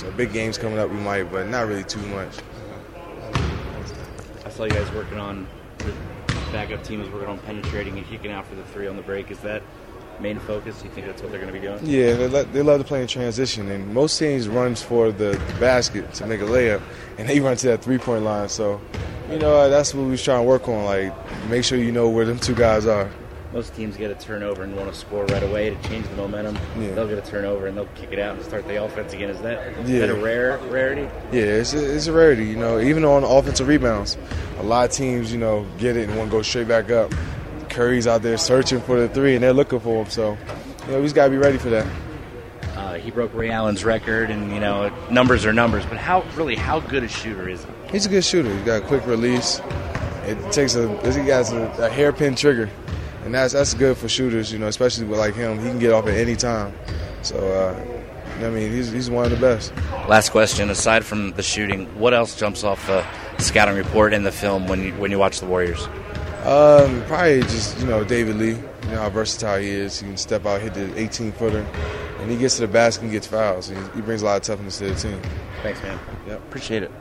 games big games coming up, we might, but not really too much. I saw you guys working on the backup team is working on penetrating and kicking out for the three on the break. Is that main focus? Do you think that's what they're going to be doing? Yeah, they, they love to play in transition, and most teams runs for the, the basket to make a layup, and they run to that three point line. So, you know, that's what we was trying to work on. Like, make sure you know where them two guys are. Most teams get a turnover and want to score right away to change the momentum. Yeah. They'll get a turnover and they'll kick it out and start the offense again. Is that, is Yeah. that a rare rarity? Yeah, it's a, it's a rarity. You know, even on offensive rebounds, a lot of teams, you know, get it and want to go straight back up. Curry's out there searching for the three, and they're looking for him. So, you know, we just got to be ready for that. Uh, he broke Ray Allen's record, and you know numbers are numbers. But how really how good a shooter is he? He's a good shooter. He's got a quick release. It takes a he got a, a hairpin trigger, and that's that's good for shooters. You know, especially with like him, he can get off at any time. So, uh, I mean, he's he's one of the best. Last question: Aside from the shooting, what else jumps off the scouting report in the film when you when you watch the Warriors? Um, probably just you know David Lee. You know how versatile he is. He can step out, hit the 18 footer, and he gets to the basket and gets fouls. He, he brings a lot of toughness to the team. Thanks, man. Yep. Appreciate it.